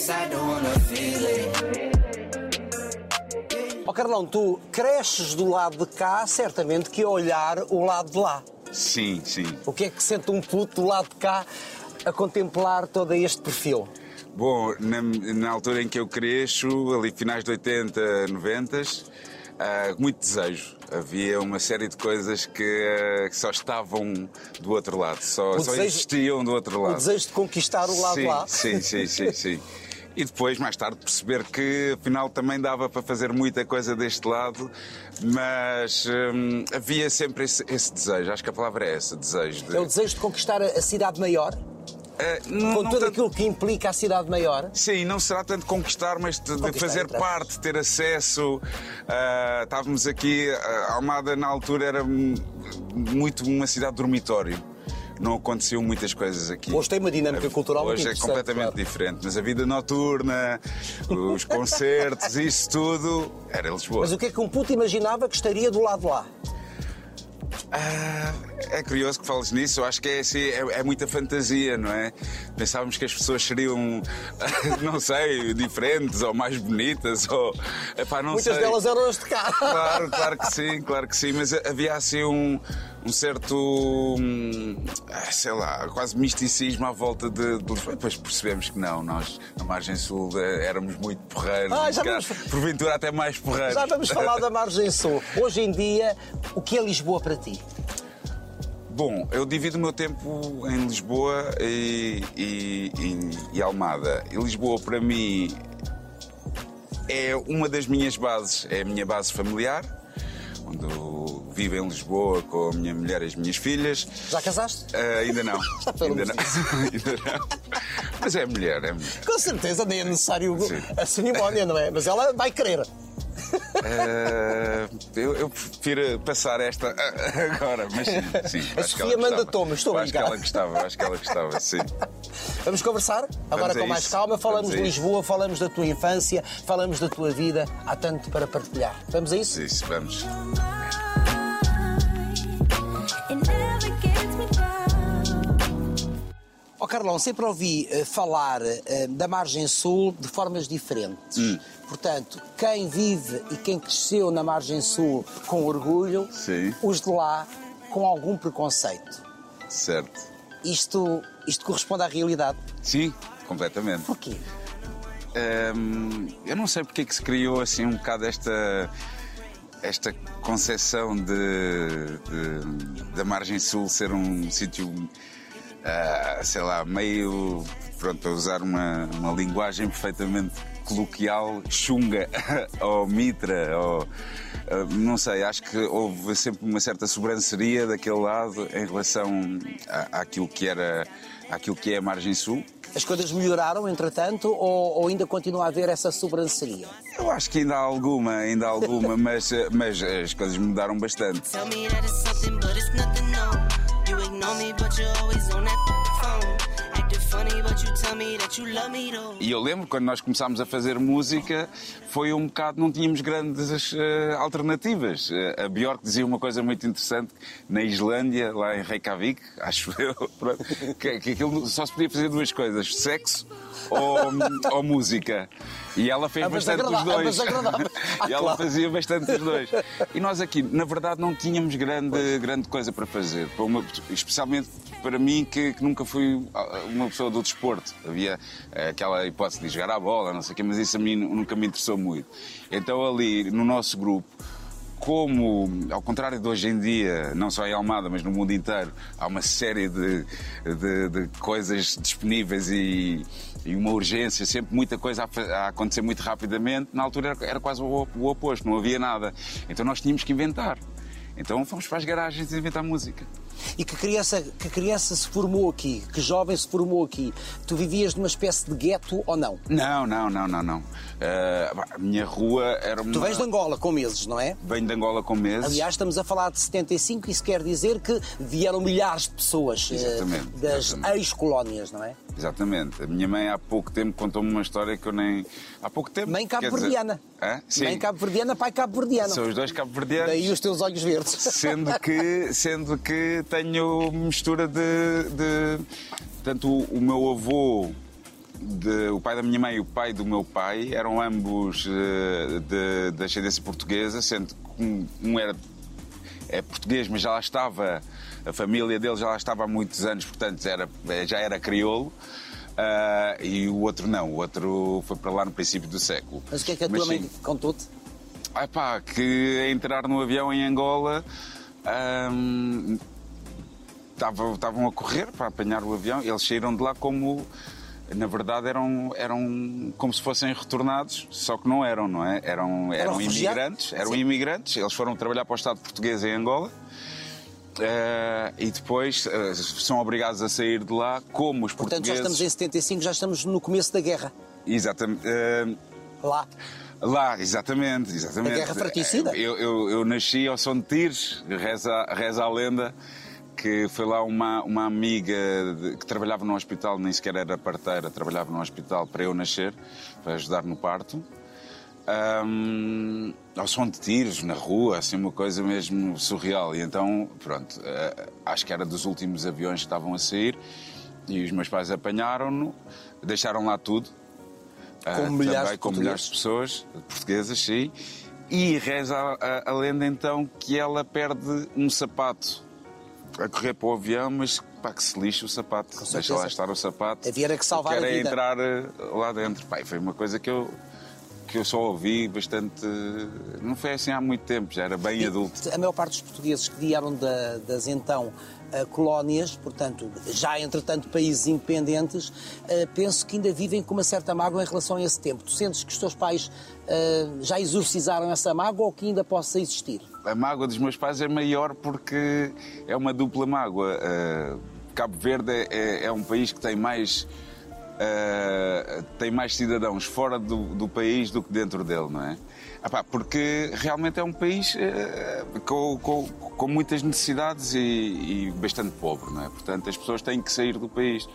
this, I don't wanna feel it. Ó Carlão, tu cresces do lado de cá, certamente que a olhar o lado de lá. Sim, sim. O que é que sente um puto do lado de cá a contemplar todo este perfil? Bom, na, na altura em que eu cresço, ali finais de 80, 90, ah, muito desejo. Havia uma série de coisas que, ah, que só estavam do outro lado, só, O só desejo- existiam do outro O lado. desejo de conquistar o lado sim, de lá. Sim, sim, sim, sim. E depois, mais tarde, perceber que afinal também dava para fazer muita coisa deste lado, mas hum, havia sempre esse, esse desejo. Acho que a palavra é essa, desejo. De, É o desejo de conquistar a cidade maior, Ah, não- com não tudo tanto- aquilo que implica a cidade maior. Sim, não será tanto conquistar, mas de, Conquistar, fazer parte, ter acesso. Ah, estávamos aqui, a Almada na altura era muito uma cidade dormitório. Não aconteciam muitas coisas aqui. Hoje tem uma dinâmica cultural muito Hoje é interessante, completamente claro. diferente. Mas a vida noturna, os concertos, isso tudo, era Lisboa. Mas o que é que um puto imaginava que estaria do lado lá? Ah, é curioso que fales nisso. Eu acho que é, assim, é, é muita fantasia, não é? Pensávamos que as pessoas seriam, não sei, diferentes ou mais bonitas ou. Epá, não Muitas sei. delas eram as de cá. Claro, claro que sim, claro que sim, mas havia assim um, um certo, hum, ah, sei lá, quase misticismo à volta de, de Lisboa. Depois percebemos que não, nós na margem sul eh, éramos muito porreiros, Ah, já vamos- porventura até mais porreiros. Já vamos falar da margem sul. Hoje em dia, o que é Lisboa para ti? Bom, eu divido o meu tempo em Lisboa e, e, e- e Almada. E Lisboa, para mim, é uma das minhas bases, é a minha base familiar, onde eu vivo em Lisboa com a minha mulher e as minhas filhas. Já casaste? Ah, ainda não. Já ainda não. ainda não. Mas é mulher, é mulher. Com certeza nem é necessário Sim. a cerimónia, não é? Mas ela vai querer. Ah, eu, eu prefiro passar esta agora, mas sim. sim A Sofia manda tomas, estou a Acho que ela gostava, acho que ela gostava, sim. Vamos conversar? Agora a com mais isso. calma. Falamos Vamos de. Lisboa, falamos da tua infância, falamos da tua vida. Há tanto para partilhar. Vamos a isso? Isso, vamos. Ó Carlão, sempre ouvi eh, falar eh, da margem sul de formas diferentes. Hum. Portanto, quem vive e quem cresceu na margem sul com orgulho, Sim. os de lá com algum preconceito. Certo. Isto, isto corresponde à realidade. Sim, completamente. Porquê? Hum, eu não sei porque é que se criou assim um bocado esta esta concepção de, de- da margem sul ser um sítio ah, sei lá meio pronto para usar uma, uma linguagem perfeitamente coloquial chunga ou mitra ou ah, não sei acho que houve sempre uma certa sobranceria daquele lado em relação à, àquilo que era àquilo que é a margem sul As coisas melhoraram, entretanto, ou, ou ainda continua a haver essa sobranceria? Eu acho que ainda há alguma, ainda há alguma, mas, mas as coisas mudaram bastante. E eu lembro quando nós começámos a fazer música, foi um bocado, não tínhamos grandes eh, alternativas. Eh, a Björk dizia uma coisa muito interessante na Islândia, lá em Reykjavik, acho eu, que, que aquilo só se podia fazer duas coisas: sexo ou, ou música. E ela fez bastante os dois. Ah, e ela claro. fazia bastante os dois. E nós aqui, na verdade, não tínhamos grande, grande coisa para fazer. Para uma- especialmente para mim, que, que nunca fui ah, uma pessoa do desporto. Havia eh, aquela hipótese de jogar à bola, não sei o quê, mas isso a mim nunca me interessou muito. Então, ali no nosso grupo, como, ao contrário de hoje em dia, não só em Almada, mas no mundo inteiro, há uma série de, de- de coisas disponíveis e, e uma urgência, sempre muita coisa a, a acontecer muito rapidamente, na altura era, era quase o, o oposto, não havia nada. Então nós tínhamos que inventar. Então fomos para as garagens inventar música. E que criança, que criança se formou aqui? Que jovem se formou aqui? Tu vivias numa espécie de gueto ou não? Não, não, não, não, não. Eh, a minha rua era uma... Tu vens de Angola com meses, não é? Venho de Angola com meses. Aliás, estamos a falar de 75, isso quer dizer que vieram milhares de pessoas Exatamente, das ex-colónias, não é? Exatamente. A minha mãe há pouco tempo contou-me uma história que eu nem. Há pouco tempo. Mãe dizer- cabo-verdiana. Sim. Mãe cabo-verdiana, pai cabo-verdiano. São os dois cabo-verdianos. Daí os teus olhos verdes. Sendo que, sendo que tenho mistura de. de tanto o, o meu avô de- o pai da minha mãe e o pai do meu pai eram ambos eh, de, de ascendência portuguesa, sendo que um, um era é português, mas já lá estava, a família dele já lá estava há muitos anos, portanto era, já era crioulo. Ah, e o outro não, o outro foi para lá no princípio do século. Mas o que é que a Mas tua mãe contou-te? Ah pá, que entrar no avião em Angola ahm, estavam a correr para apanhar o avião. Eles saíram de lá como, na verdade, eram, eram como se fossem retornados, só que não eram, não é? Eram, eram, refugiados? imigrantes, eram Sim. imigrantes. Eles foram trabalhar para o Estado português em Angola. Eh, e depois eh, são obrigados a sair de lá como os Portanto, já portugueses. estamos em 75, já estamos no começo da guerra. Exatamente. eh, Lá. Lá, exatamente, exatamente. A guerra fratricida? Eu, eu, eu nasci ao som de tiros, reza, reza a lenda que foi lá uma, uma amiga de- que trabalhava no hospital, nem sequer era parteira, trabalhava no hospital para eu nascer, para ajudar no parto. Ahm, ao som de tiros na rua, assim, uma coisa mesmo surreal. E então, pronto, eh, acho que era dos últimos aviões que estavam a sair e os meus pais apanharam-no, deixaram lá tudo. Com Ah, milhares também de com milhares de pessoas, portuguesas, sim. E reza a, a- a lenda então que ela perde um sapato a correr para o avião, mas pá, que se lixe o sapato. Deixa lá estar o sapato. Havia era que salvar a é vida. entrar eh, lá dentro. Pá, foi uma coisa que eu, que eu só ouvi bastante. Não foi assim há muito tempo, já era bem E adulto. A maior parte dos portugueses que vieram da- das então eh, colónias, portanto, já entretanto países independentes, eh, penso que ainda vivem com uma certa mágoa em relação a esse tempo. Tu sentes que os teus pais eh, já exorcizaram essa mágoa ou que ainda possa existir? A mágoa dos meus pais é maior porque é uma dupla mágoa. Cabo Verde é, é- é um país que tem mais, uh, tem mais cidadãos fora do, do país do que dentro dele, não é? Ah pá, porque realmente é um país uh, com, com- com muitas necessidades e, e bastante pobre, não é? Portanto, as pessoas têm que sair do país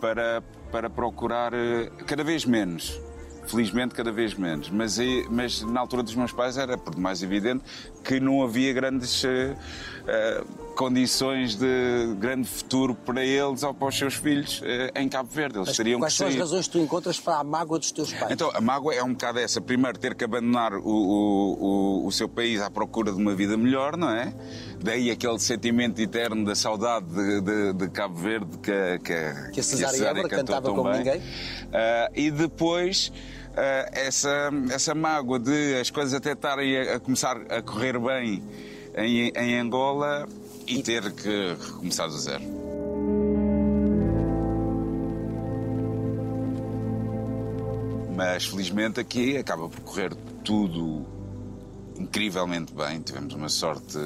para, para procurar uh, cada vez menos. Felizmente, cada vez menos. Mas, mas na altura dos meus pais era por demais evidente que não havia grandes eh, eh, condições de grande futuro para eles ou para os seus filhos eh, em Cabo Verde. Eles Mas teriam quais que são as sair. razões que tu encontras para a mágoa dos teus pais? Então, a mágoa é um bocado essa. Primeiro, ter que abandonar o, o, o, o seu país à procura de uma vida melhor, não é? Daí aquele sentimento eterno da saudade de, de- de Cabo Verde que, que, Que a Cesária Évora cantou cantava tão como bem. ninguém. Ah, e depois, ah, essa, essa mágoa de as coisas até estarem a, a começar a correr bem em, em Angola e ter que recomeçar do zero. Mas felizmente aqui acaba por correr tudo incrivelmente bem. Tivemos uma sorte,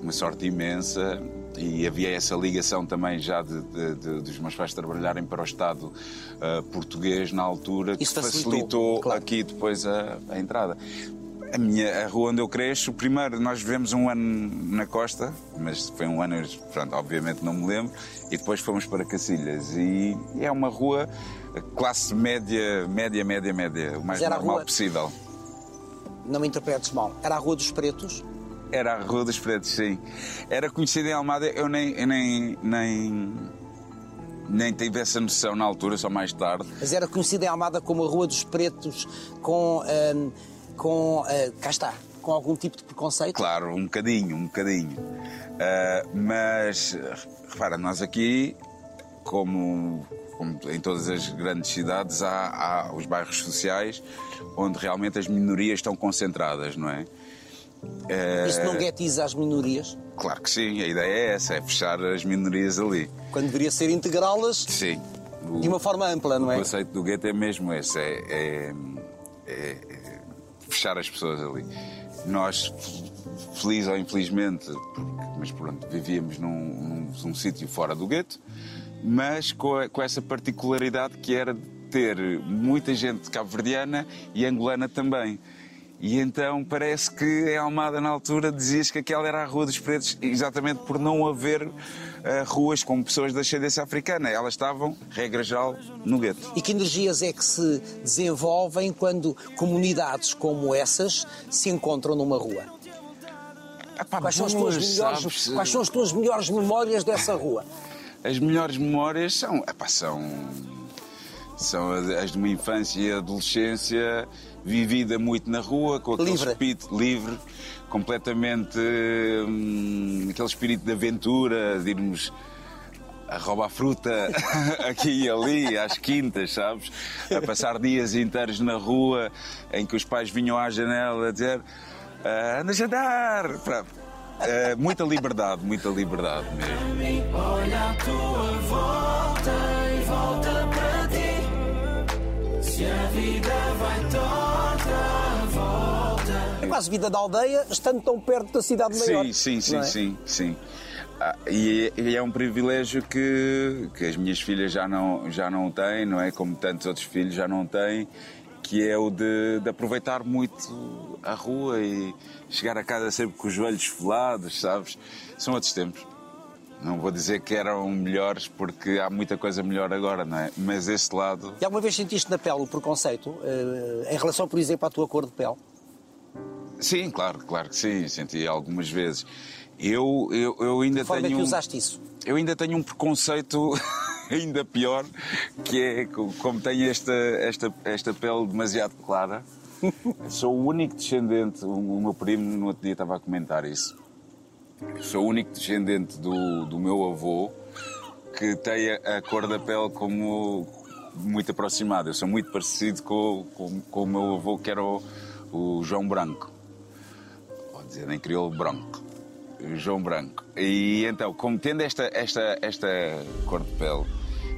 uma sorte imensa e havia essa ligação também já de, de- de- dos meus pais trabalharem para o Estado ah, português na altura que Isso facilitou, facilitou claro. aqui depois a, a entrada. A, minha, a rua onde eu cresço, primeiro nós vivemos um ano na costa, mas foi um ano, pronto, obviamente não me lembro, e depois fomos para Cacilhas. E é uma rua classe média, média, média, média, o mais normal rua- possível. Não me interpretes mal. Era a Rua dos Pretos? Era a Rua dos Pretos, sim. Era conhecida em Almada, eu nem, eu nem, nem, nem tive essa noção na altura, só mais tarde. Mas era conhecida em Almada como a Rua dos Pretos com. ahm, com ah, cá está. Com algum tipo de preconceito? Claro, um bocadinho, um bocadinho. Ah, mas, repara, nós aqui, como, como em todas as grandes cidades, há, há os bairros sociais onde realmente as minorias estão concentradas, não é? Ah, Isso não guetiza as minorias, Claro que sim, a ideia é essa, é fechar as minorias ali. quando deveria ser integrá-las Sim. O- de uma forma ampla, não O é? conceito do gueto é mesmo esse, é- é- é fechar as pessoas ali. Nós, feliz ou infelizmente, porque- mas pronto, vivíamos num, num- num sítio fora do gueto, mas com, a- com essa particularidade que era de ter muita gente cabo-verdiana e angolana também. E então parece que em Almada, na altura, dizias que aquela era a Rua dos Pretos, exatamente por não haver ah, ruas com pessoas de ascendência africana. Elas estavam, regra geral, no gueto. E que energias é que se desenvolvem quando comunidades como essas se encontram numa rua? Epá, Quais são as tuas boas, melhores, sabes? quais são as tuas melhores memórias dessa rua? As melhores memórias são. Epá, são. São as, as de uma infância e adolescência vivida muito na rua, com aquele Livre. espírito livre, completamente hum, aquele espírito de aventura, de irmos a roubar fruta aqui e ali, às quintas, sabes? A passar dias inteiros na rua em que os pais vinham à janela a dizer "Ah, anda a jantar! Pronto. Ah, muita liberdade, muita liberdade mesmo. Olha à tua volta Se a vida vai torta, volta. É quase vida da aldeia, estando tão perto da cidade maior. Sim, sim, sim, é? sim, sim. Ah, e, e é um privilégio que, que as minhas filhas já não, já não têm, não é? Como tantos outros filhos já não têm, que é o de, de aproveitar muito a rua e chegar a casa sempre com os joelhos esfolados, sabes? São outros tempos. Não vou dizer que eram melhores, porque há muita coisa melhor agora, não é? Mas esse lado. E alguma vez sentiste na pele o preconceito eh, em relação, por exemplo, à tua cor de pele? Sim, claro, claro que sim, senti algumas vezes. Eu, eu, eu ainda De forma tenho. que usaste isso? Eu ainda tenho um preconceito ainda pior, que é co- como tenho esta, esta, esta pele demasiado clara. Sou o único descendente, o, o meu primo no outro dia estava a comentar isso. Sou o único descendente do, do meu avô que tem a, a cor da pele como muito aproximada. Eu sou muito parecido com, com, com o meu avô, que era o, o João Branco. Pode dizer em crioulo branco. João Branco. E então, como tendo esta, esta, esta cor de pele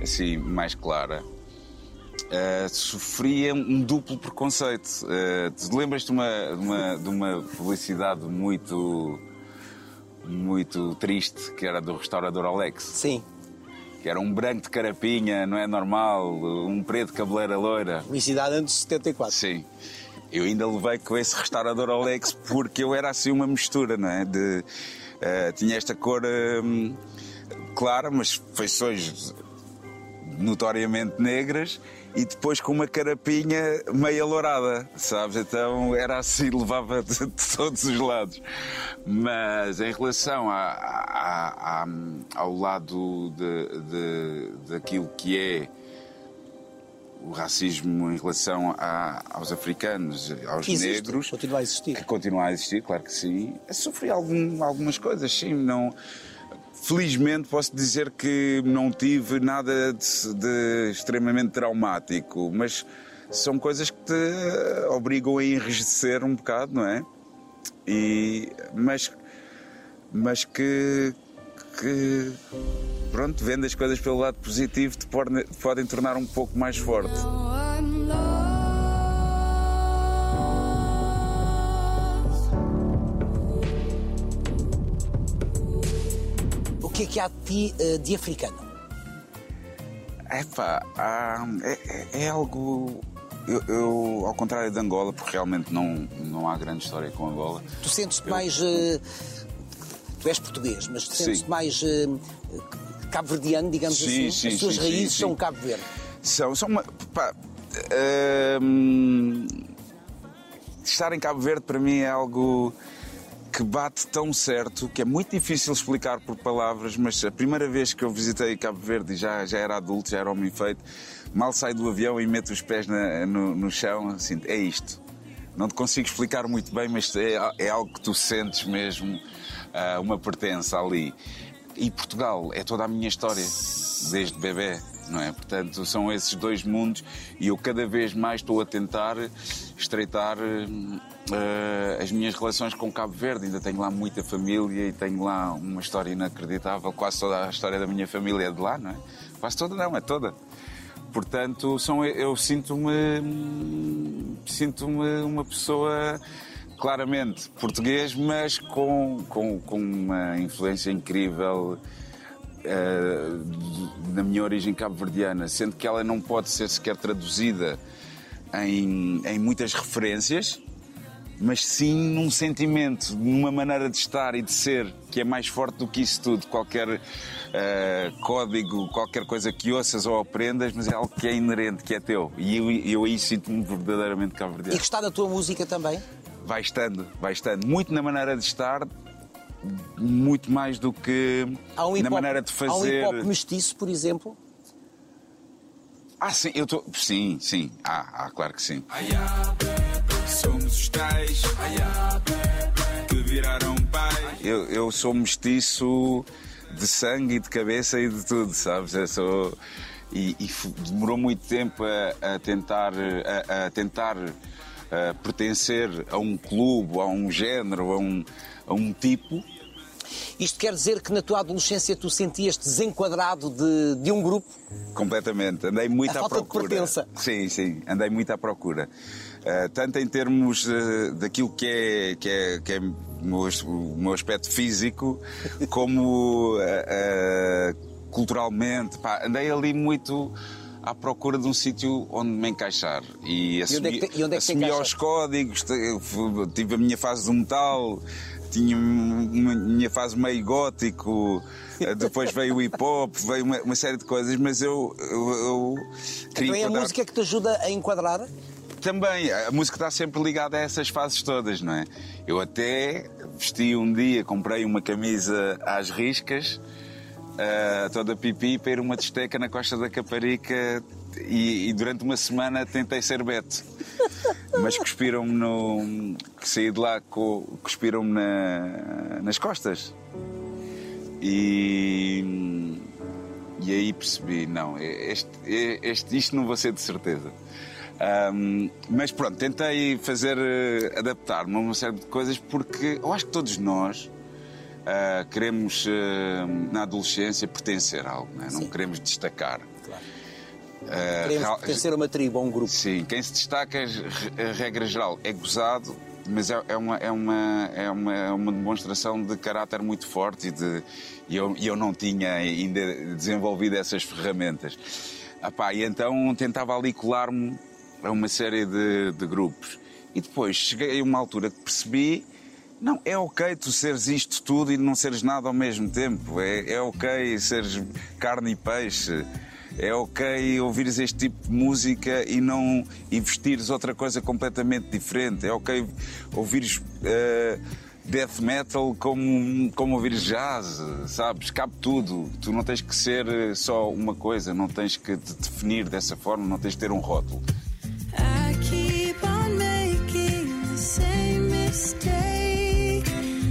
assim mais clara, eh, sofria um duplo preconceito. Eh, tu lembras de uma, de, uma, de uma publicidade muito, muito triste que era do restaurador Alex? Sim. Que era um branco de carapinha, não é normal, um preto de cabeleira loira. Publicidade antes de 74. Sim. Eu ainda levei com esse restaurador Alex porque eu era assim uma mistura, não é? De, eh, tinha esta cor hum, clara, mas feições notoriamente negras e depois com uma carapinha meio alourada, sabes? Então era assim, levava de, de todos os lados. Mas em relação a- a- a- ao lado de, de- daquilo que é o racismo em relação a- aos africanos, aos Existe, negros, continua a existir. que continua a existir, claro que sim. Sofri algum- algumas coisas, sim. Não, felizmente posso dizer que não tive nada de, de extremamente traumático, mas são coisas que te obrigam a enrijecer um bocado, não é? E, mas, mas que, que, pronto, vendo as coisas pelo lado positivo, te podem tornar um pouco mais forte. Que é que há de ti eh, de africano? Epá, há- é, é- é algo. Eu, eu, ao contrário de Angola, porque realmente não, não há grande história com Angola, Tu sentes-te mais. eh, tu és português, mas tu sentes-te mais eh, cabo-verdiano, digamos Sim, assim? sim, As tuas sim, raízes são sim. Cabo Verde. são, são uma. Pá, hum, estar em Cabo Verde para mim é algo que bate tão certo que é muito difícil explicar por palavras, mas a primeira vez que eu visitei Cabo Verde já, já era adulto, já era homem feito, mal saio do avião e meto os pés na- no, no chão, assim, é isto. Não te consigo explicar muito bem, mas é, é algo que tu sentes mesmo, ah, uma pertença ali. E Portugal é toda a minha história, desde bebê, não é? Portanto, são esses dois mundos e eu cada vez mais estou a tentar estreitar eh, as minhas relações com Cabo Verde. Ainda tenho lá muita família e tenho lá uma história inacreditável. Quase toda a história da minha família é de lá, não é? Quase toda não, é toda. Portanto, são, eu sinto-me sinto-me uma pessoa claramente português, mas com, com, com uma influência incrível de- na minha origem cabo-verdiana, sendo que ela não pode ser sequer traduzida em, em muitas referências, mas sim num sentimento, numa maneira de estar e de ser que é mais forte do que isso tudo. Qualquer eh, código, qualquer coisa que ouças ou aprendas, mas é algo que é inerente, que é teu. E eu, eu aí sinto-me verdadeiramente E cabo-verdiano. gostar da tua música também? Vai estando, vai estando. Muito na maneira de estar, muito mais do que um na maneira de Há um fazer. hip-hop mestiço, por exemplo? Ah, sim, eu estou. Sim, sim. Ah, ah, claro que sim. Os tais que viraram pai. Eu, eu sou mestiço de sangue e de cabeça e de tudo, sabes? Eu sou. E, e demorou muito tempo a, a tentar, a, a tentar a pertencer a um clube, a um género, a um, a um tipo. Isto quer dizer que na tua adolescência tu sentias-te desenquadrado de, de um grupo? Completamente. Andei muito A à falta de procura. pertença. Sim, sim. Andei muito à procura. Uh, tanto em termos uh, daquilo que é, que é, que é o, meu, aspecto físico, como uh, culturalmente. Pá, andei ali muito à procura de um sítio onde me encaixar. E assumi, onde é que te- e onde é que te assumi encaixas? aos códigos, tive a minha fase do metal, tinha uma minha fase meio gótico, eh, depois veio o hip hop, veio uma, uma série de coisas, mas eu, eu, eu Então é a enquadrar- música que te ajuda a enquadrar? Também, a música está sempre ligada a essas fases todas, não é? Eu até vesti um dia, comprei uma camisa às riscas, ah, toda pipi, para ir uma desteca na Costa da Caparica e, e durante uma semana tentei ser Beto. Mas cuspiram-me no. saí de lá, cuspiram-me na- nas costas. E. E aí percebi, não, este, este, isto não vou ser de certeza. Ahm, mas pronto, tentei fazer, eh, adaptar-me a uma série de coisas porque eu acho que todos nós ah, queremos, eh, na adolescência, pertencer a algo, não, é? não queremos destacar. Claro. Ah, Queremos real- pertencer a uma tribo, a um grupo. Sim, quem se destaca, a regra geral, é gozado, mas é, é uma, é, uma, é, uma, é uma demonstração de caráter muito forte e, de, e eu, e eu não tinha ainda desenvolvido essas ferramentas. Ah pá, e então tentava ali colar-me a uma série de, de grupos. E depois cheguei a uma altura que percebi. Não, é ok tu seres isto tudo e não seres nada ao mesmo tempo. É, é ok seres carne e peixe. É ok ouvires este tipo de música e não vestires outra coisa completamente diferente. É ok ouvires eh, death metal como, como ouvires jazz, sabes? Cabe tudo. Tu não tens que ser eh, só uma coisa, não tens que te definir dessa forma, não tens de ter um rótulo.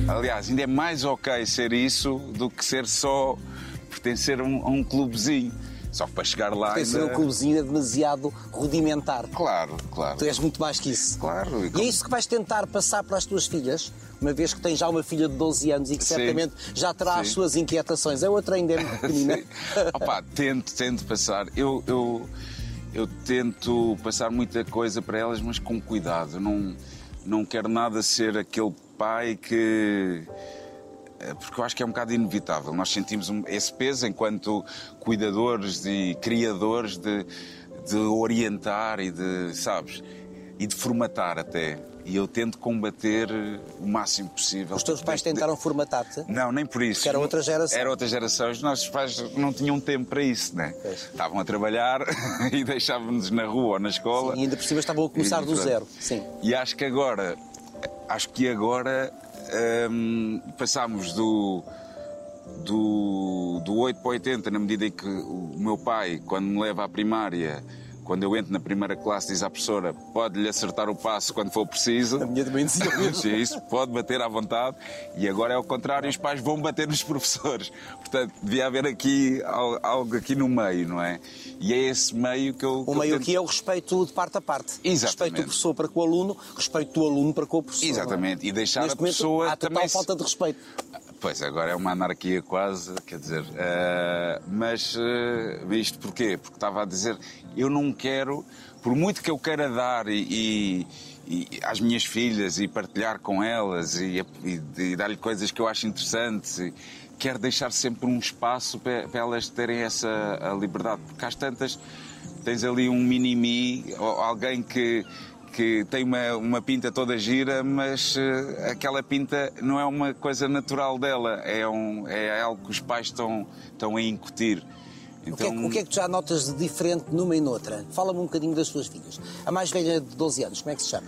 Aliás, ainda é mais ok ser isso do que ser só pertencer a um, a um clubezinho. Só que para chegar lá Pertencer a ainda... um clubezinho é demasiado rudimentar. Claro, claro. Tu és muito mais que isso. Claro. E é isso que vais tentar passar para as tuas filhas, uma vez que tens já uma filha de 12 anos e que Sim. certamente já terá as Sim. suas inquietações. A outra ainda é muito pequenina. Sim. Opa, tento, tento passar. Eu, eu, eu tento passar muita coisa para elas, mas com cuidado. Eu não, não quero nada ser aquele pai que. eh, Porque eu acho que é um bocado inevitável. Nós sentimos esse peso enquanto cuidadores e criadores de, de orientar e de, sabes, e de formatar até. E eu tento combater o máximo possível. Os teus pais tentaram formatar-te? não, nem por isso. Porque era outra geração. Era outra geração. Os nossos pais não tinham tempo para isso, né? Pois. Estavam a trabalhar e deixavam-nos na rua ou na escola. E ainda por cima estavam a começar E do zero. Sim. E acho que agora, acho que agora hum, passámos do, do, do 8 para 80, na medida em que o meu pai, quando me leva à primária, quando eu entro na primeira classe, diz à professora: pode-lhe acertar o passo quando for preciso. A minha também dizia isso pode bater à vontade e agora é o contrário, os pais vão bater nos professores. Portanto, devia haver aqui al- algo aqui no meio, não é? E é esse meio que eu. que O eu meio tento- aqui é o respeito de parte a parte. Exatamente. Respeito do professor para com o aluno, respeito do aluno para com o professor. Exatamente, e deixar Neste a pessoa momento, há total também falta de respeito. Pois, agora é uma anarquia quase, quer dizer. eh, mas eh, isto porquê? Porque estava a dizer, eu não quero, por muito que eu queira dar e, e- e às minhas filhas e partilhar com elas e, e- dar-lhe coisas que eu acho interessantes, e quero deixar sempre um espaço para, para elas terem essa liberdade. Porque às tantas tens ali um mini-me, alguém que que tem uma, uma pinta toda gira, mas eh, aquela pinta não é uma coisa natural dela, é, um, é algo que os pais estão, estão a incutir. O, que é, que- o que é que tu já notas de diferente numa e noutra? Fala-me um bocadinho das tuas filhas. A mais velha de 12 anos, como é que se chama?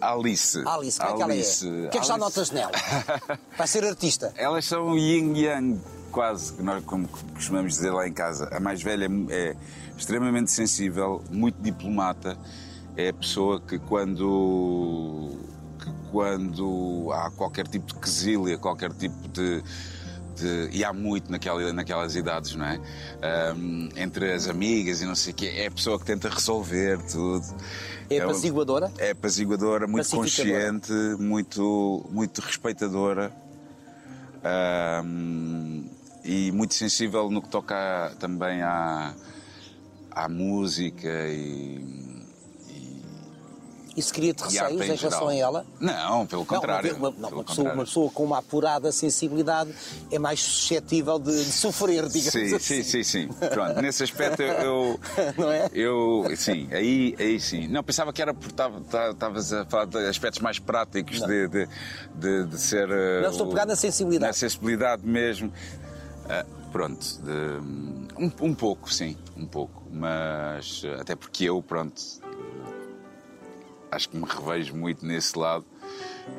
Alice. Alice, como é que ela é? Alice, O que é que já Alice. notas nela? Vai ser artista. Elas são yin yang. quase, que nós como costumamos dizer lá em casa, a mais velha é extremamente sensível, muito diplomata, é a pessoa que quando, que quando há qualquer tipo de quesilha, qualquer tipo de, de- e há muito naquela, naquelas idades, não é? Ahm, entre as amigas e não sei o quê, é a pessoa que tenta resolver tudo. É uma- apaziguadora? É apaziguadora, muito consciente, muito, muito respeitadora ahm, e muito sensível no que toca também à, à música e, Isso cria-te receios em relação geral. a ela? Não, pelo contrário. Não, uma, não, uma pessoa, contrário. uma pessoa com uma apurada sensibilidade é mais suscetível de, de sofrer, digamos Sim, assim. sim, sim, sim. Pronto, nesse aspecto eu. eu- Não é? Eu, sim, aí, aí sim. Não, pensava que era porque estavas a falar de aspectos mais práticos de, de, de, de ser. eh, Não, estou a o- pegar na sensibilidade. Na sensibilidade mesmo. Ah, pronto, um, um pouco, sim, um pouco. Mas eh, até porque eu, pronto, acho que me revejo muito nesse lado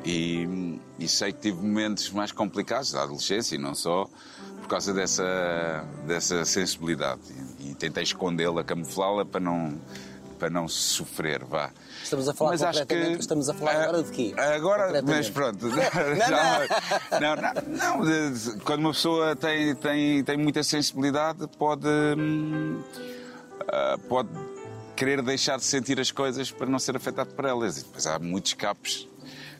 e, e sei que tive momentos mais complicados da adolescência e não só por causa dessa, dessa sensibilidade e, e tentei escondê-la, camuflá-la para não, para não sofrer, vá. Estamos a falar Mas acho concretamente, que- estamos a falar agora de quê? Agora, mas pronto. já- não, não, não, de- quando uma pessoa tem, tem, tem muita sensibilidade, pode, hum, ah, pode querer deixar de sentir as coisas para não ser afetado por elas. E depois há muitos escapes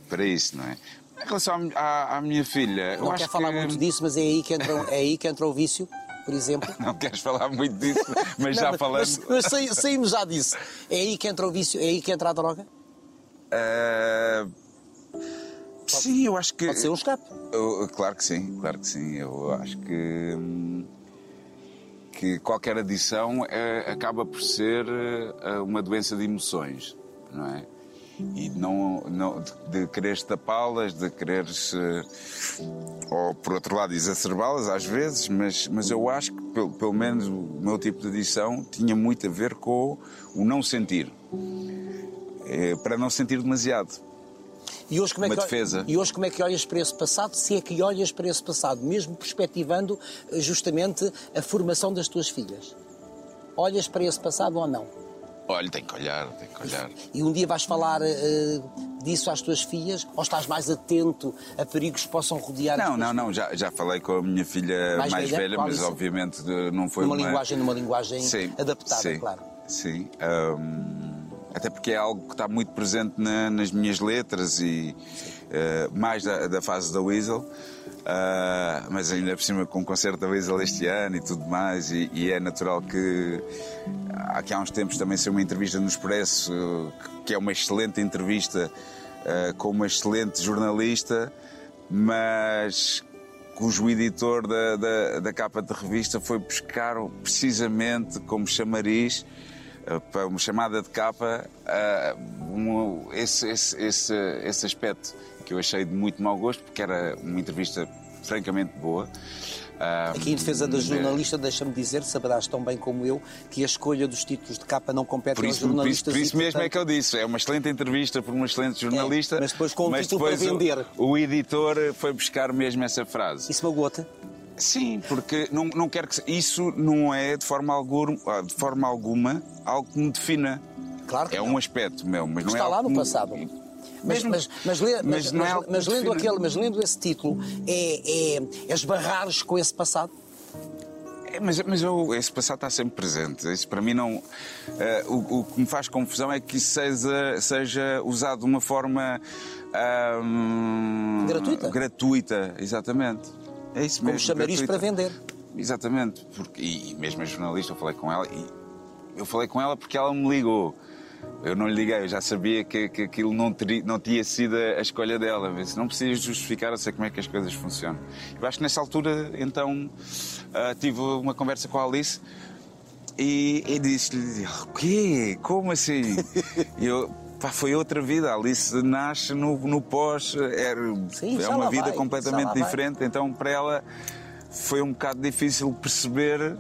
para isso, não é? Em relação à, à- minha filha, Não quer falar que... muito disso, mas é aí que entra, é aí que entra o vício, por exemplo. Não queres falar muito disso, mas Não, já falamos. Mas, mas saí- saímos já disso. É aí que entra o vício, é aí que entra a droga? Ah, sim, eu acho que. Pode ser um escape. Eu- claro que sim, claro que sim. Eu acho que, hum, que qualquer adição é- acaba por ser eh, uma doença de emoções, não é? E não, não de, de quereres tapá-las, de eh, ou por outro lado, exacerbá-las às vezes, mas, mas eu acho que pelo, pelo menos o meu tipo de adição tinha muito a ver com o não sentir. Eh, para não sentir demasiado. E hoje, como é Uma que, defesa. e hoje como é que olhas para esse passado, se é que olhas para esse passado, mesmo perspectivando eh, justamente a formação das tuas filhas? Olhas para esse passado ou não? Olha, tem que olhar, tem que olhar. E um dia vais falar eh, disso às tuas filhas ou estás mais atento a perigos que possam rodear Não, não, não, já, já falei com a minha filha Mais mais, velha? velha, mas isso? obviamente não foi numa uma linguagem, numa linguagem Sim, adaptada, sim, claro. Sim. hum, até porque é algo que está muito presente na- nas minhas letras e eh, mais da, da fase da Weasel. ah, mas ainda por cima com o concerto da Weasel este ano e tudo mais, e, e é natural que aqui há uns tempos também saiu uma entrevista no Expresso, que- é uma excelente entrevista eh, com uma excelente jornalista, mas cujo editor da, da, da capa de revista foi buscar precisamente como chamariz para uma chamada de capa eh, um- esse, esse, esse, esse aspecto que eu achei de muito mau gosto porque era uma entrevista francamente boa Ah, Aqui em defesa da jornalista, deixa-me dizer, saberás tão bem como eu, que a escolha dos títulos de capa não compete Por aos isso, por isso, jornalistas. por isso mesmo é portanto, que eu disse. É uma excelente entrevista por uma excelente jornalista. É, mas depois com um título para depois o- vender. O, editor foi buscar mesmo essa frase. Isso magoa-te? Sim, porque não, não quero que. Isso não é de forma, alguma, de forma alguma algo que me defina. Claro que É não. um aspecto meu, mas não é Está lá algo no me- passado. Mas, mas, mas, mas- não é mas- lendo defina. aquele, mas lendo esse título, é, é, é esbarrares com esse passado? É, mas mas eu, esse passado está sempre presente. Isso para mim não. eh, o, o que me faz confusão é que isso seja, seja usado de uma forma. ahm, Gratuita? Gratuita, exatamente. É isso Como mesmo. chamariz gratuita. para vender. Exatamente. Porque, e, mesmo a jornalista, eu falei com ela e eu falei com ela porque ela me ligou. Eu não lhe liguei, eu já sabia que, que aquilo não, teria, não tinha sido a escolha dela. Disse, não precisas justificar, eu sei como é que as coisas funcionam. Eu acho que nessa altura, então, ah, tive uma conversa com a Alice e, e disse-lhe: O quê? Como assim? Eu. Pá, foi outra vida. A Alice nasce no, no pós, era, Sim, é uma vida vai, completamente lá vai. diferente. Então, para ela, foi um bocado difícil perceber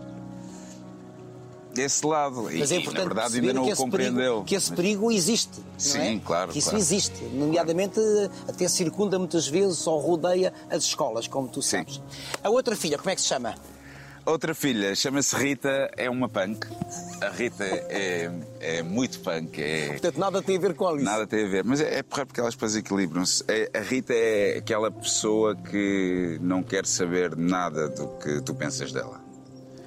esse lado. Mas e, é na importante verdade, perceber ainda não o compreendeu. perigo, que esse perigo existe. Sim, é? claro, Que isso claro. existe. Nomeadamente, até circunda muitas vezes ou rodeia as escolas, como tu Sim. sabes. A outra filha, como é que se chama? Outra filha chama-se Rita, é uma punk. A Rita é, é muito punk, é, Portanto, nada tem a ver com a Alice. Nada tem a ver, mas é, é porra porque elas depois equilibram-se. É- a Rita é aquela pessoa que não quer saber nada do que tu pensas dela.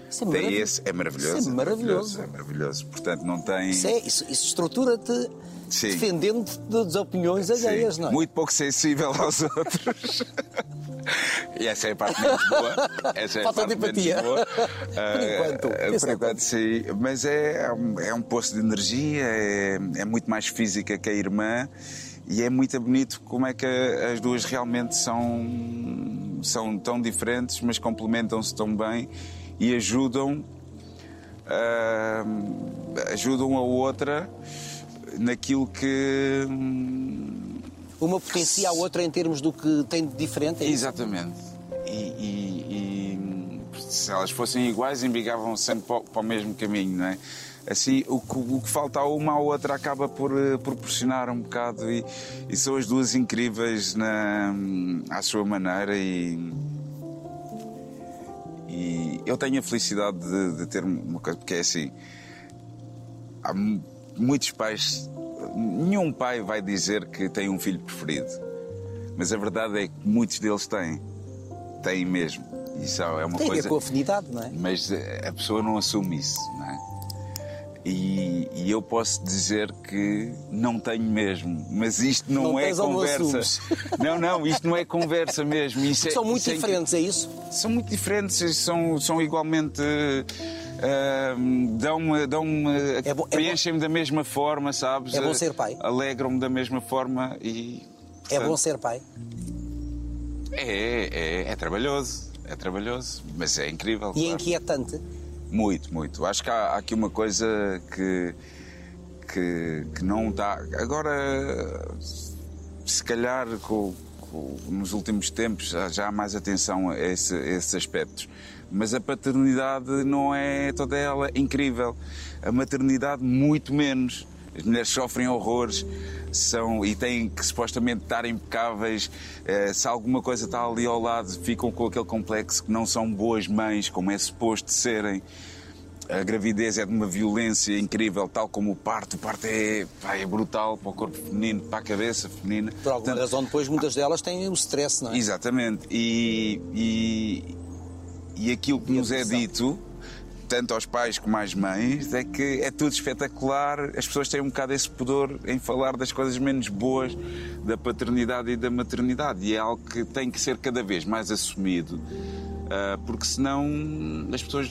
Isso é maravilhoso. esse, é maravilhoso. Isso é maravilhoso. É maravilhoso. Portanto, não tem. Isso, é, isso, isso estrutura-te Sim. defendendo-te das opiniões Sim, alheias, não é? Muito pouco sensível aos outros. E essa é a parte menos boa. Essa é Falta a parte de empatia. menos boa. Por enquanto. Ah, Esse por é enquanto, sim. Mas é, um- é um poço de energia, é, é muito mais física que a irmã e é muito bonito como é que as duas realmente são, são tão diferentes, mas complementam-se tão bem e ajudam, ah, ajudam a outra naquilo que. Uma potencia a outra em termos do que tem de diferente. é? Exatamente. E, e- e, se elas fossem iguais, embigavam sempre para o, para o mesmo caminho, não é? Assim, o que, o que falta a uma à outra acaba por eh, proporcionar um bocado e, e são as duas incríveis na, à sua maneira e, e eu tenho a felicidade de, de ter uma coisa, porque é assim, há mu- muitos pais, nenhum pai vai dizer que tem um filho preferido. Mas a verdade é que muitos deles têm. Têm mesmo. Isso é uma Tem coisa. ver com afinidade, não é? Mas a pessoa não assume isso, não é? E, e eu posso dizer que não tenho mesmo, mas isto não, Não é conversa. Não, não, isto não é conversa mesmo. Isso é- São muito isso é diferentes, é isso? são muito diferentes, são, são igualmente. Dão-me, dão-me, É bom- é preenchem-me da mesma forma, sabes? É bom ser pai? Alegram-me da mesma forma e. É portanto, bom ser pai. É, é, é trabalhoso, é trabalhoso, mas é incrível. E é claro. inquietante. Muito, muito. Acho que há, há aqui uma coisa que, que, que não está. Agora, se calhar, com- com- nos últimos tempos, já, já há mais atenção a, esse- a esses aspectos. Mas a paternidade não é toda ela incrível. A maternidade, muito menos. As mulheres sofrem horrores são, e têm que supostamente estar impecáveis. Eh, se alguma coisa está ali ao lado, ficam com aquele complexo que não são boas mães, como é suposto serem. A gravidez é de uma violência incrível, tal como o parto. O parto é, pá, é brutal para o corpo feminino, para a cabeça feminina. Por alguma Portanto, razão, depois muitas delas têm o stress, não é? Exatamente. E, e, e aquilo que nos é dito, tanto aos pais como às mães, é que é tudo espetacular. As pessoas têm um bocado esse pudor em falar das coisas menos boas da paternidade e da maternidade. E é algo que tem que ser cada vez mais assumido. ah, porque senão as pessoas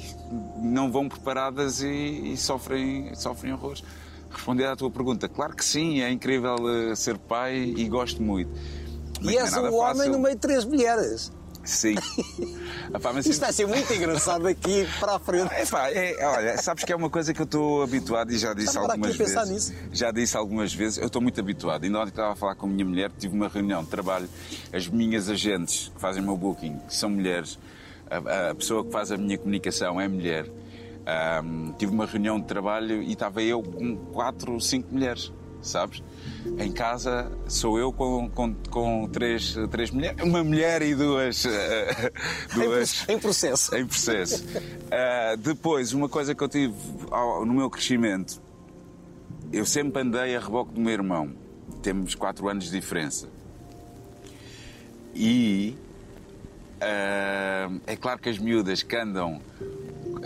não vão preparadas e, e sofrem, sofrem horrores. Responder à tua pergunta, claro que sim, é incrível eh, ser pai e gosto muito. Mas E é és um homem fácil. no meio de três mulheres. Sim. Epá, mas Isto vai ser muito engraçado aqui para a frente. Epá, é, olha, sabes que é uma coisa que eu estou habituado e já disse Estava algumas a vezes. nisso. Já disse algumas vezes, eu estou muito habituado. Ainda ontem estava a falar com a minha mulher, tive uma reunião de trabalho. As minhas agentes que fazem o meu booking são mulheres. A, a pessoa que faz a minha comunicação é mulher. Ahm, tive uma reunião de trabalho e estava eu com quatro, cinco mulheres, sabes? Em casa sou eu com, com, com três, três mulheres, uma mulher e duas. eh, duas Em processo. em processo. Ah, depois, uma coisa que eu tive ao- no meu crescimento, eu sempre andei a reboque do meu irmão. Temos quatro anos de diferença. E ah, é claro que as miúdas que andam.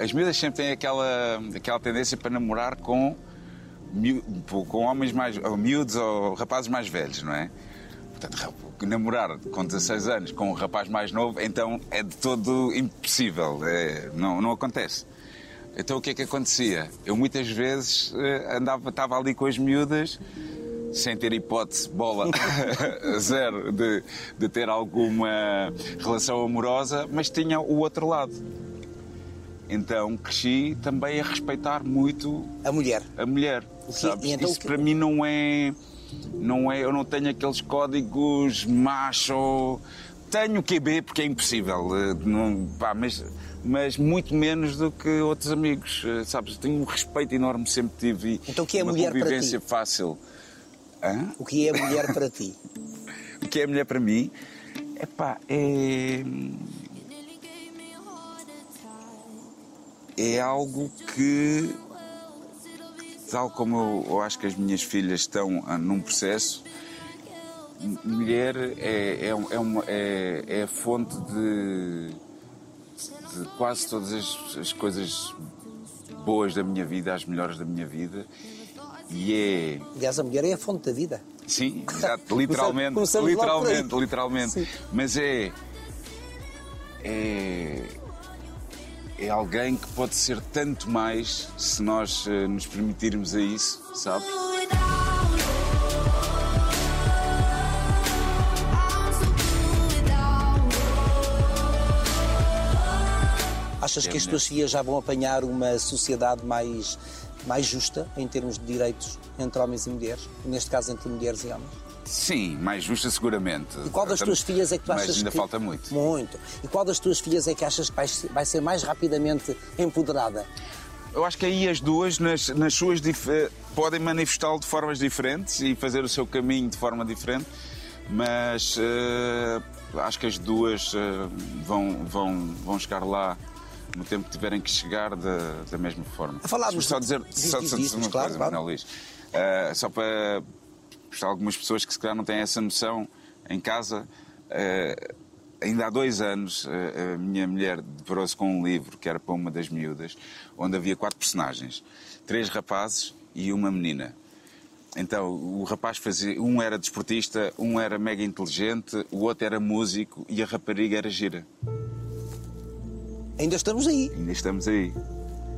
As miúdas sempre têm aquela, aquela tendência para namorar com, com homens mais. ou miúdos ou rapazes mais velhos, não é? Portanto, namorar com 16 anos com um rapaz mais novo, então é de todo impossível. É, não, não acontece. Então o que é que acontecia? Eu muitas vezes eh, andava, estava ali com as miúdas, sem ter hipótese, bola zero, de, de ter alguma relação amorosa, mas tinha o outro lado. Então cresci também a respeitar muito A mulher. a mulher. Que- então Isso que- para mim não é, não é. Eu não tenho aqueles códigos macho tenho QB porque é impossível, eh, não, pá, mas, mas muito menos do que outros amigos, eh, sabes? Tenho um respeito enorme, sempre tive. e Então, o que é uma mulher para convivência ti? fácil. Hã? O que é mulher para ti? O que é mulher para mim? Epá, é. É algo que, tal como eu, eu acho que as minhas filhas estão ah, num processo, mulher é, é, é, uma, é, é a fonte de, de quase todas as, as coisas boas da minha vida, as melhores da minha vida. E é. Aliás, a mulher é a fonte da vida. Sim, exato, literalmente, Começamos literalmente, literalmente. Sim. Mas é, é é alguém que pode ser tanto mais se nós eh, nos permitirmos a isso, sabes? Achas É que as mulher. tuas já vão apanhar uma sociedade mais, mais justa em termos de direitos entre homens e mulheres? Neste caso, entre mulheres e homens? Sim, mais justa seguramente. E qual das tuas filhas é que tu achas Mas ainda que... falta muito. Muito. E qual das tuas filhas é que achas que vai, ser mais rapidamente empoderada? Eu acho que aí as duas, nas, nas suas dif- eh, podem manifestá-lo de formas diferentes e fazer o seu caminho de forma diferente, mas eh, acho que as duas eh, vão, vão, vão chegar lá no tempo que tiverem que chegar da, da mesma forma. A falarmos só de- dizer, diz, só, diz, só diz, dizer uma claro, coisa, claro. Manuel Luís. Eh, só para, para algumas pessoas que se calhar não têm essa noção em casa. eh, Ainda há dois anos, eh, a minha mulher deparou-se com um livro que era para uma das miúdas, onde havia quatro personagens: três rapazes e uma menina. Então, o rapaz fazia. Um era desportista, um era mega inteligente, o outro era músico e a rapariga era gira. Ainda estamos aí. Ainda estamos aí.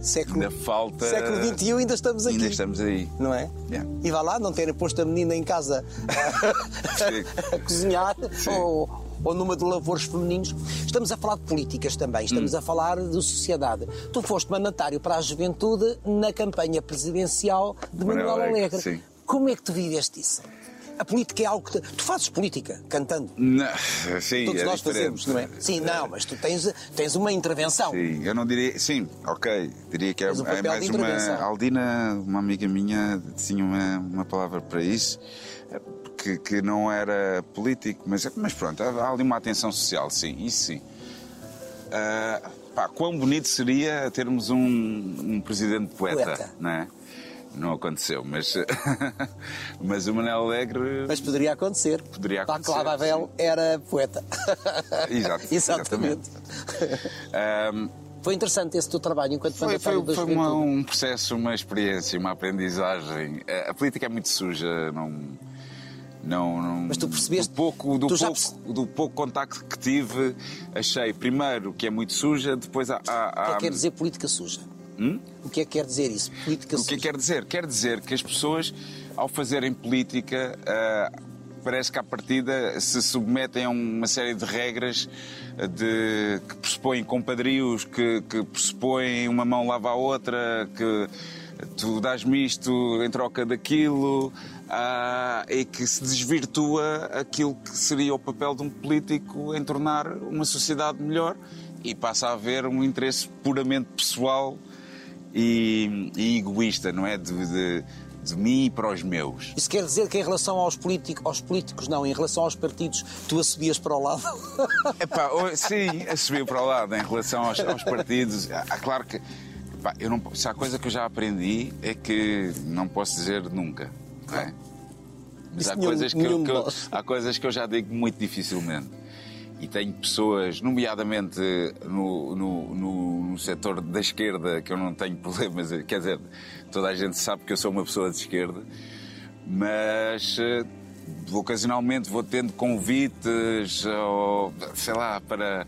Século, Ainda falta- século XXI ainda estamos aqui. Ainda estamos aí. Não é? Yeah. E vá lá, não terem posto a menina em casa a, a cozinhar ou, ou numa de lavores femininos. Estamos a falar de políticas também, Hum. estamos a falar de sociedade. Tu foste mandatário para a juventude na campanha presidencial de Manuel Manuel Alegre, Alegre. Como é que tu viveste isso? A política é algo que. Tu, fazes política, cantando. Não, sim, Todos é nós diferente. fazemos, não é? Sim, não, mas tu tens, tens uma intervenção. Sim, eu não diria. Sim, ok. Diria que é, um é mais uma. Aldina, uma amiga minha, tinha uma, uma palavra para isso, eh, que, que não era político, mas, mas pronto, há ali uma atenção social, sim, isso sim. Ah, pá, quão bonito seria termos um, um presidente poeta, Poeta. não é? Não aconteceu, mas, mas o Manuel Alegre. Mas poderia acontecer. Poderia acontecer, Abel sim. era poeta. Exato, Exatamente. Ahm, Foi interessante esse teu trabalho enquanto Foi, foi, foi uma- um processo, uma experiência, uma aprendizagem. A, a política é muito suja, não. Não, não, Mas tu percebeste- Do pouco, do, pouco, do pouco contacto que tive, achei primeiro que é muito suja, depois há. há- O que é há- que quer dizer política suja? O que é que quer dizer isso? Política o que é que quer dizer? Quer dizer que as pessoas, ao fazerem política, ah, parece que à partida se submetem a uma série de regras ah, de, que pressupõem compadrios, que, que pressupõem uma mão lava a outra, que tu dás-me isto em troca daquilo, ah, e que se desvirtua aquilo que seria o papel de um político em tornar uma sociedade melhor e passa a haver um interesse puramente pessoal e, e egoísta, não é? De, de, de mim e para os meus. Isso quer dizer que em relação aos políticos, aos políticos não, em relação aos partidos, tu a subias para o lado? Epá, sim, a subir para o lado em relação aos, aos partidos. Há, há claro que. epá, eu não, se há coisa que eu já aprendi é que não posso dizer nunca. Não é? Mas Isso há nenhum- coisas, que, eu, que eu- há coisas que eu já digo muito dificilmente. E tenho pessoas, nomeadamente no, no, no, no setor da esquerda, que eu não tenho problemas, quer dizer, toda a gente sabe que eu sou uma pessoa de esquerda, mas eh, ocasionalmente vou tendo convites ou, sei lá, para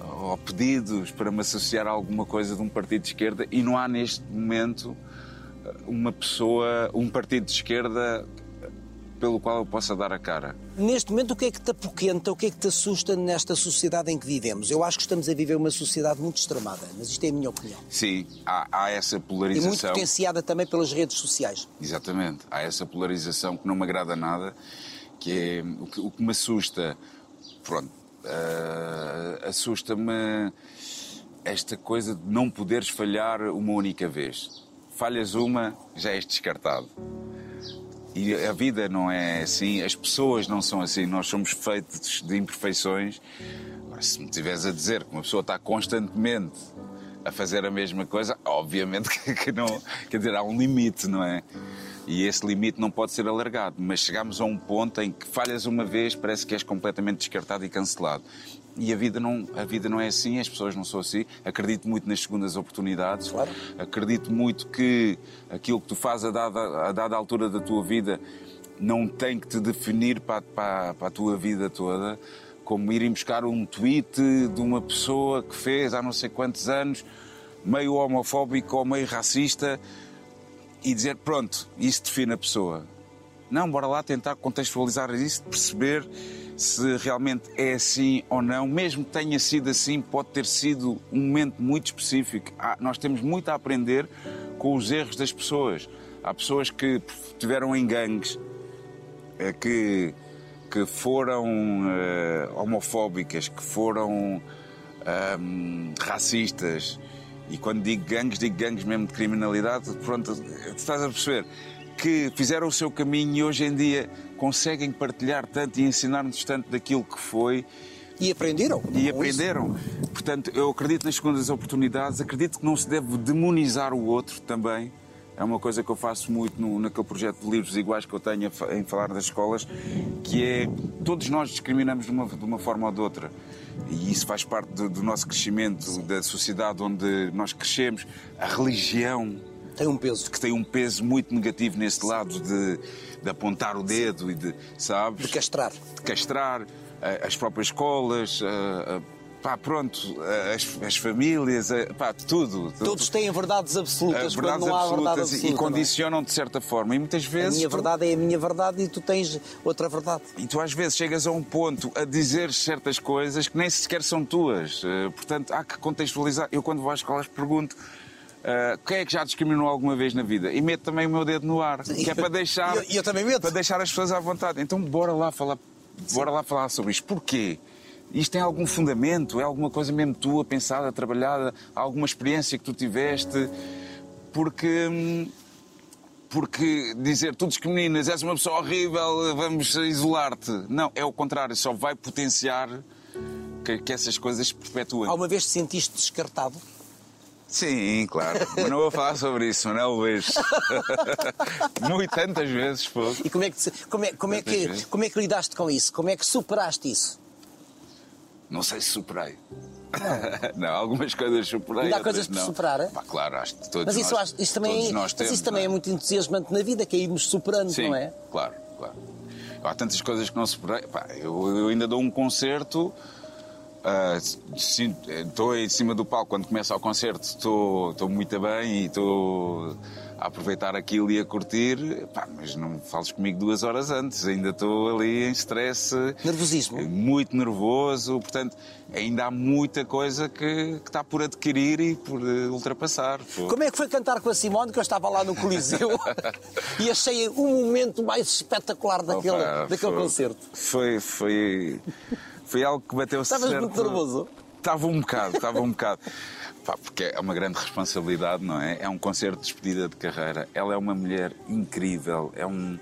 ou pedidos para me associar a alguma coisa de um partido de esquerda e não há neste momento uma pessoa, um partido de esquerda pelo qual eu possa dar a cara. Neste momento, o que é que te apoquenta, o que é que te assusta nesta sociedade em que vivemos? Eu acho que estamos a viver uma sociedade muito extremada, mas isto é a minha opinião. Sim, há, há essa E muito polarização. potenciada também pelas redes sociais. Exatamente. Há essa polarização que não me agrada nada, que é o que, o que me assusta. Pronto, Ah, Assusta-me esta coisa de não poderes falhar uma única vez. Falhas uma, já és descartado. E a vida não é assim, as pessoas não são assim, nós somos feitos de imperfeições. Agora, se me estiveres a dizer que uma pessoa está constantemente a fazer a mesma coisa, obviamente que não. Quer dizer, há um limite, não é? E esse limite não pode ser alargado. Mas chegamos a um ponto em que falhas uma vez, parece que és completamente descartado e cancelado. E a vida não, a vida não é assim, as pessoas não são assim. Acredito muito nas segundas oportunidades. Claro. Acredito muito que aquilo que tu fazes a dada, a dada altura da tua vida não tem que te definir para, para, para a tua vida toda. Como irem buscar um tweet de uma pessoa que fez há não sei quantos anos, meio homofóbico ou meio racista, e dizer, pronto, isso define a pessoa. Não, bora lá tentar contextualizar isso, perceber se realmente é assim ou não. Mesmo que tenha sido assim, pode ter sido um momento muito específico. Há- nós temos muito a aprender com os erros das pessoas. Há pessoas que tiveram em gangues, eh, que, que foram eh, homofóbicas, que foram ahm, racistas. E quando digo gangues, digo gangues mesmo de criminalidade. Pronto, estás a perceber que fizeram o seu caminho e hoje em dia conseguem partilhar tanto e ensinar-nos tanto daquilo que foi E aprenderam. e com isso. aprenderam. Portanto, eu acredito nas segundas oportunidades, acredito que não se deve demonizar o outro também. É uma coisa que eu faço muito no, naquele projeto de livros iguais que eu tenho a em falar das escolas, que é todos nós discriminamos de uma, de uma forma ou de outra. E isso faz parte do, do nosso crescimento, da sociedade onde nós crescemos. A religião, Tem um peso. que tem um peso muito negativo nesse lado de, de apontar o dedo e de, sabes? De castrar. de castrar eh, as próprias escolas, eh, eh, pá, pronto, as, as famílias, eh, pá, tudo. Todos têm verdades absolutas verdades não há verdade absolutas e- absoluta. e é? condicionam de certa forma. E muitas A vezes. minha tu- verdade é a minha verdade e tu tens outra verdade. E tu às vezes chegas a um ponto a dizer certas coisas que nem sequer são tuas. Eh, Portanto, há que contextualizar. Eu, quando vou às escolas, pergunto. eh, quem é que já discriminou alguma vez na vida? E meto também o meu dedo no ar, que é para deixar, E eu- e eu também meto. para deixar as pessoas à vontade. Então, bora lá falar, bora lá falar sobre isto. Porquê? Isto tem algum fundamento? É alguma coisa mesmo tua, pensada, trabalhada? Há alguma experiência que tu tiveste? Porque hum, porque dizer tu discriminas, és uma pessoa horrível, vamos isolar-te. Não, é o contrário, só vai potenciar que, que essas coisas se perpetuem. Alguma vez te sentiste descartado? Sim, claro. Mas não vou falar sobre isso, Manel Luís. Muito, tantas vezes, pô. E como é que, como é, como é que, vezes. como é que lidaste com isso? Como é que superaste isso? Não sei se superei. Não, algumas coisas superei. Ainda há coisas por não. superar, é? Pá, claro, acho que todos Mas isso, nós, acho- isso também, é- nós mas temos. isso também não é muito entusiasmante na vida, que é irmos superando, Sim, não é? claro, claro. Há tantas coisas que não superei. Pá, eu, eu ainda dou um concerto. Ah, Estou em cima do palco quando começa o concerto, estou muito bem e estou a aproveitar aquilo e a curtir, Pá, mas não fales comigo duas horas antes, ainda estou ali em stress, Nervosismo. muito nervoso, portanto, ainda há muita coisa que, que está por adquirir e por eh, ultrapassar. pô. Como é que foi cantar com a Simone, que eu estava lá no Coliseu e achei o momento mais espetacular daquele, Opa, daquele foi- concerto? Foi, foi, foi algo que bateu Estavas certo. muito nervoso? Estava um bocado, estava um bocado. Pá, porque é uma grande responsabilidade, não é? É um concerto de despedida de carreira. Ela é uma mulher incrível, é um,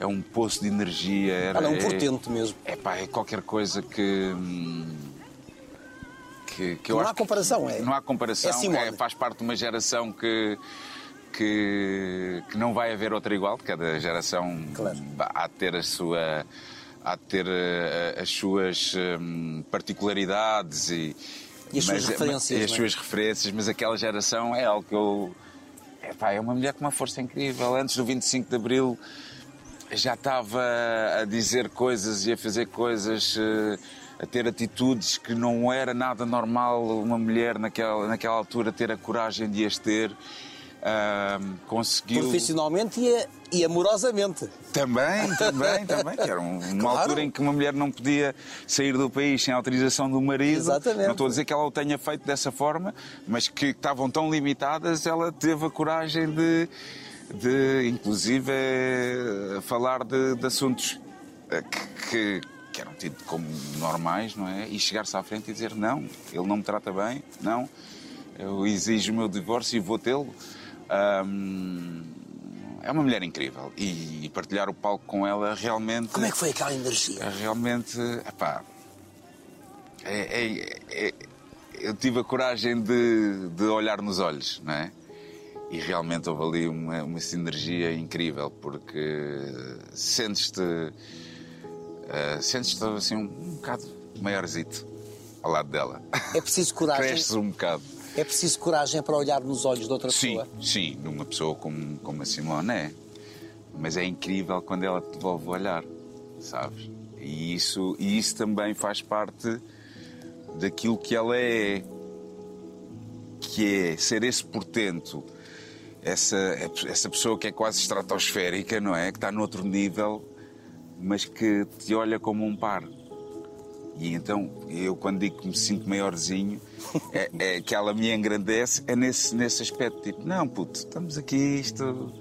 é um poço de energia. Era, Ela é um é- portento mesmo. É pá, é qualquer coisa que. que, que Não há comparação, que- é- Não há comparação. é Simone. é- faz parte de uma geração que. Que, que não vai haver outra igual, cada geração Claro. há de ter a sua há de ter eh, as suas hum, particularidades e, E as suas mas- referências, e as é? suas referências, mas aquela geração é algo que eu epá, é uma mulher com uma força incrível. Antes do 25 de Abril já estava a dizer coisas e a fazer coisas, eh, a ter atitudes que não era nada normal uma mulher naquela, naquela altura ter a coragem de as ter. Ahm, conseguiu Profissionalmente e, e amorosamente. também, também, também. Que era um- uma Claro. altura em que uma mulher não podia sair do país sem autorização do marido. Exatamente. Não estou a dizer que ela o tenha feito dessa forma, mas que estavam tão limitadas, ela teve a coragem de, de inclusive, eh, falar de, de assuntos eh, que, que- que eram tidos como normais, não é? E chegar-se à frente e dizer: não, ele não me trata bem, não, eu exijo o meu divórcio e vou tê-lo. Ahm, é uma mulher incrível e, partilhar o palco com ela realmente. Como é que foi aquela energia? É realmente. Epá, é, é- é- eu tive a coragem de, de olhar nos olhos, não é? E realmente houve ali uma, uma sinergia incrível, porque sentes-te. eh, sentes-te assim um, um bocado maiorzito ao lado dela. É preciso coragem. Cresces um bocado. É preciso coragem para olhar nos olhos de outra Sim, pessoa. sim, numa pessoa como, como a Simone é. Mas é incrível quando ela te devolve o olhar, sabes? E isso, e isso também faz parte daquilo que ela é. Que é ser esse portento, essa, essa pessoa que é quase estratosférica, não é? Que está noutro nível, mas que te olha como um par. E então, eu quando digo que me sinto maiorzinho, é, é que ela me engrandece, é nesse, nesse aspecto, tipo, não, puto, estamos aqui, isto...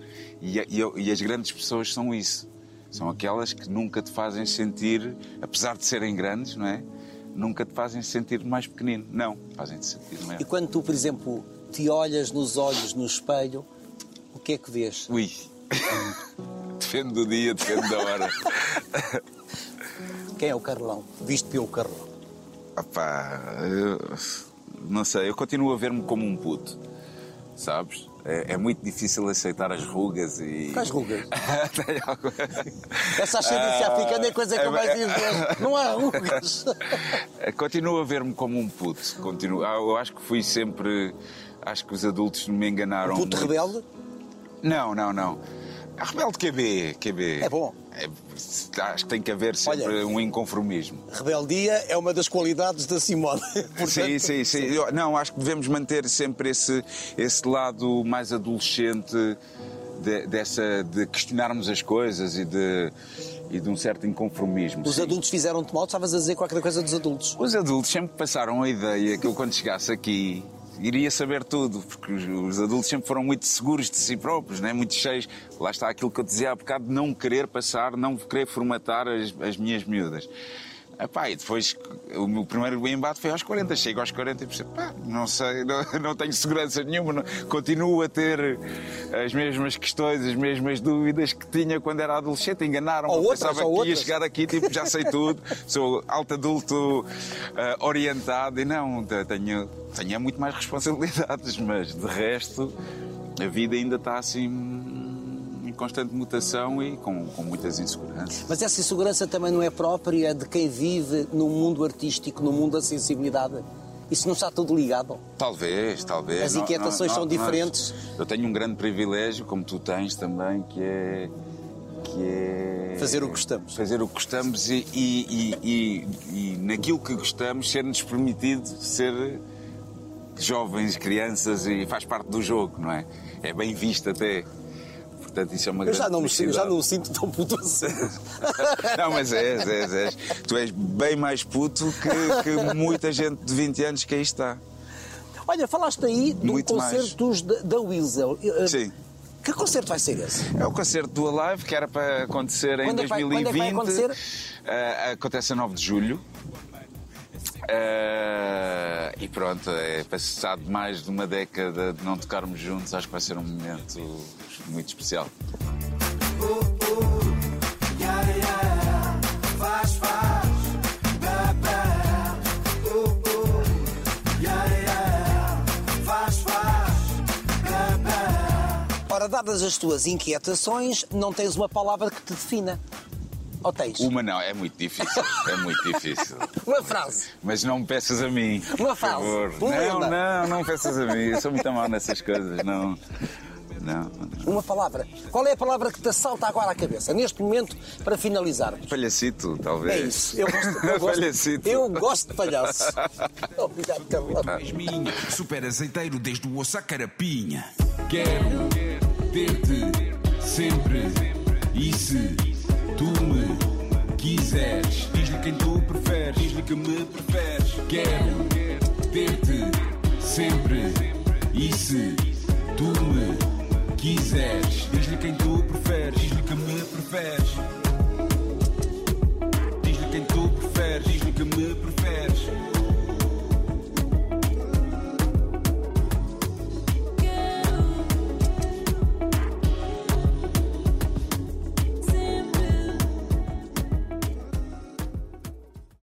E, e e as grandes pessoas são isso. São aquelas que nunca te fazem sentir, apesar de serem grandes, não é? Nunca te fazem sentir mais pequenino. Não, fazem-te sentir maior. E quando tu, por exemplo, te olhas nos olhos no espelho, o que é que vês? Ui. depende do dia, depende da hora. Quem é o Carlão? Visto pelo Carlão. Opá, eu, não sei, eu continuo a ver-me como um puto, sabes? É, é muito difícil aceitar as rugas e. Quais rugas? Algo- Essa ascendência Ah, africana é coisa que eu é mais bem- dizer. Não há rugas. Continuo a ver-me como um puto. Continuo, ah, eu acho que fui sempre. Acho que os adultos me enganaram. Puto muito. rebelde? Não, não, não. A rebelde QB, QB. É bom. É, acho que tem que haver sempre Olha, um inconformismo. Rebeldia é uma das qualidades da Simone. Portanto, Sim, sim, sim. Eu- Não, acho que devemos manter sempre esse, esse lado mais adolescente de, dessa, de questionarmos as coisas e de, e de um certo inconformismo. Os sim. adultos fizeram-te mal, estavas a dizer qualquer coisa dos adultos. Os adultos sempre passaram a ideia que eu, quando chegasse aqui, iria saber tudo, porque os, os adultos sempre foram muito seguros de si próprios, né? muito cheios. Lá está aquilo que eu dizia há bocado, não querer passar, não querer formatar as, as minhas miúdas. Epá, e depois, o meu primeiro embate foi aos 40. Chego aos 40 e percebo, pá, não sei, não, não tenho segurança nenhuma, não- continuo a ter as mesmas questões, as mesmas dúvidas que tinha quando era adolescente. Enganaram-me, Ou Eu outras, pensava ou que ia outras. chegar aqui, tipo, já sei tudo, sou alto adulto ah, orientado e não, te- tenho, tenho muito mais responsabilidades, mas de resto a vida ainda está assim constante mutação e com, com muitas inseguranças. Mas essa insegurança também não é própria de quem vive no mundo artístico, no mundo da sensibilidade. Isso não está tudo ligado. Talvez, talvez. As inquietações são diferentes. Eu tenho um grande privilégio, como tu tens também, que é. Que é Fazer o que gostamos. Fazer o que gostamos e, e, e, e- e naquilo que gostamos ser-nos permitido ser jovens, crianças e faz parte do jogo, não é? É bem visto até. Portanto, isso é uma Eu já não me, sinto- já não me sinto tão puto assim. Não, mas és, és, és. Tu és bem mais puto que, que muita gente de 20 anos que aí está. Olha, falaste aí um Muito concerto da, da Weasel. Eh, Sim. Que concerto vai ser esse? É o concerto do Alive, que era para acontecer em Quando é que vai- quando é que 2020. vai acontecer? Eh, acontece a 9 de julho. Eh, e pronto, é passado mais de uma década de não tocarmos juntos, acho que vai ser um momento muito especial. Ora, dadas as tuas inquietações, não tens uma palavra que te defina. Ou tens? Uma não, é muito difícil. É muito difícil. Uma frase. Mas não me peças a mim. Uma por frase. favor. Não, não, não me peças a mim. Eu sou muito mal nessas coisas. Não. Não. Uma palavra. Qual é a palavra que te assalta agora à cabeça, neste momento, para finalizarmos? Palhacito, talvez. É isso. Eu gosto, eu gosto, Palhacito. eu gosto de palhaço. Obrigado, Carlão. minha. Super azeiteiro desde o osso à carapinha. Quero ter-te sempre. E se tu me quiseres, diz-lhe quem tu preferes, diz-lhe que me preferes. Quero ter-te sempre. E se tu me quiseres, diz-lhe quem tu preferes, diz-lhe que me preferes. Diz-lhe quem tu que me prefere.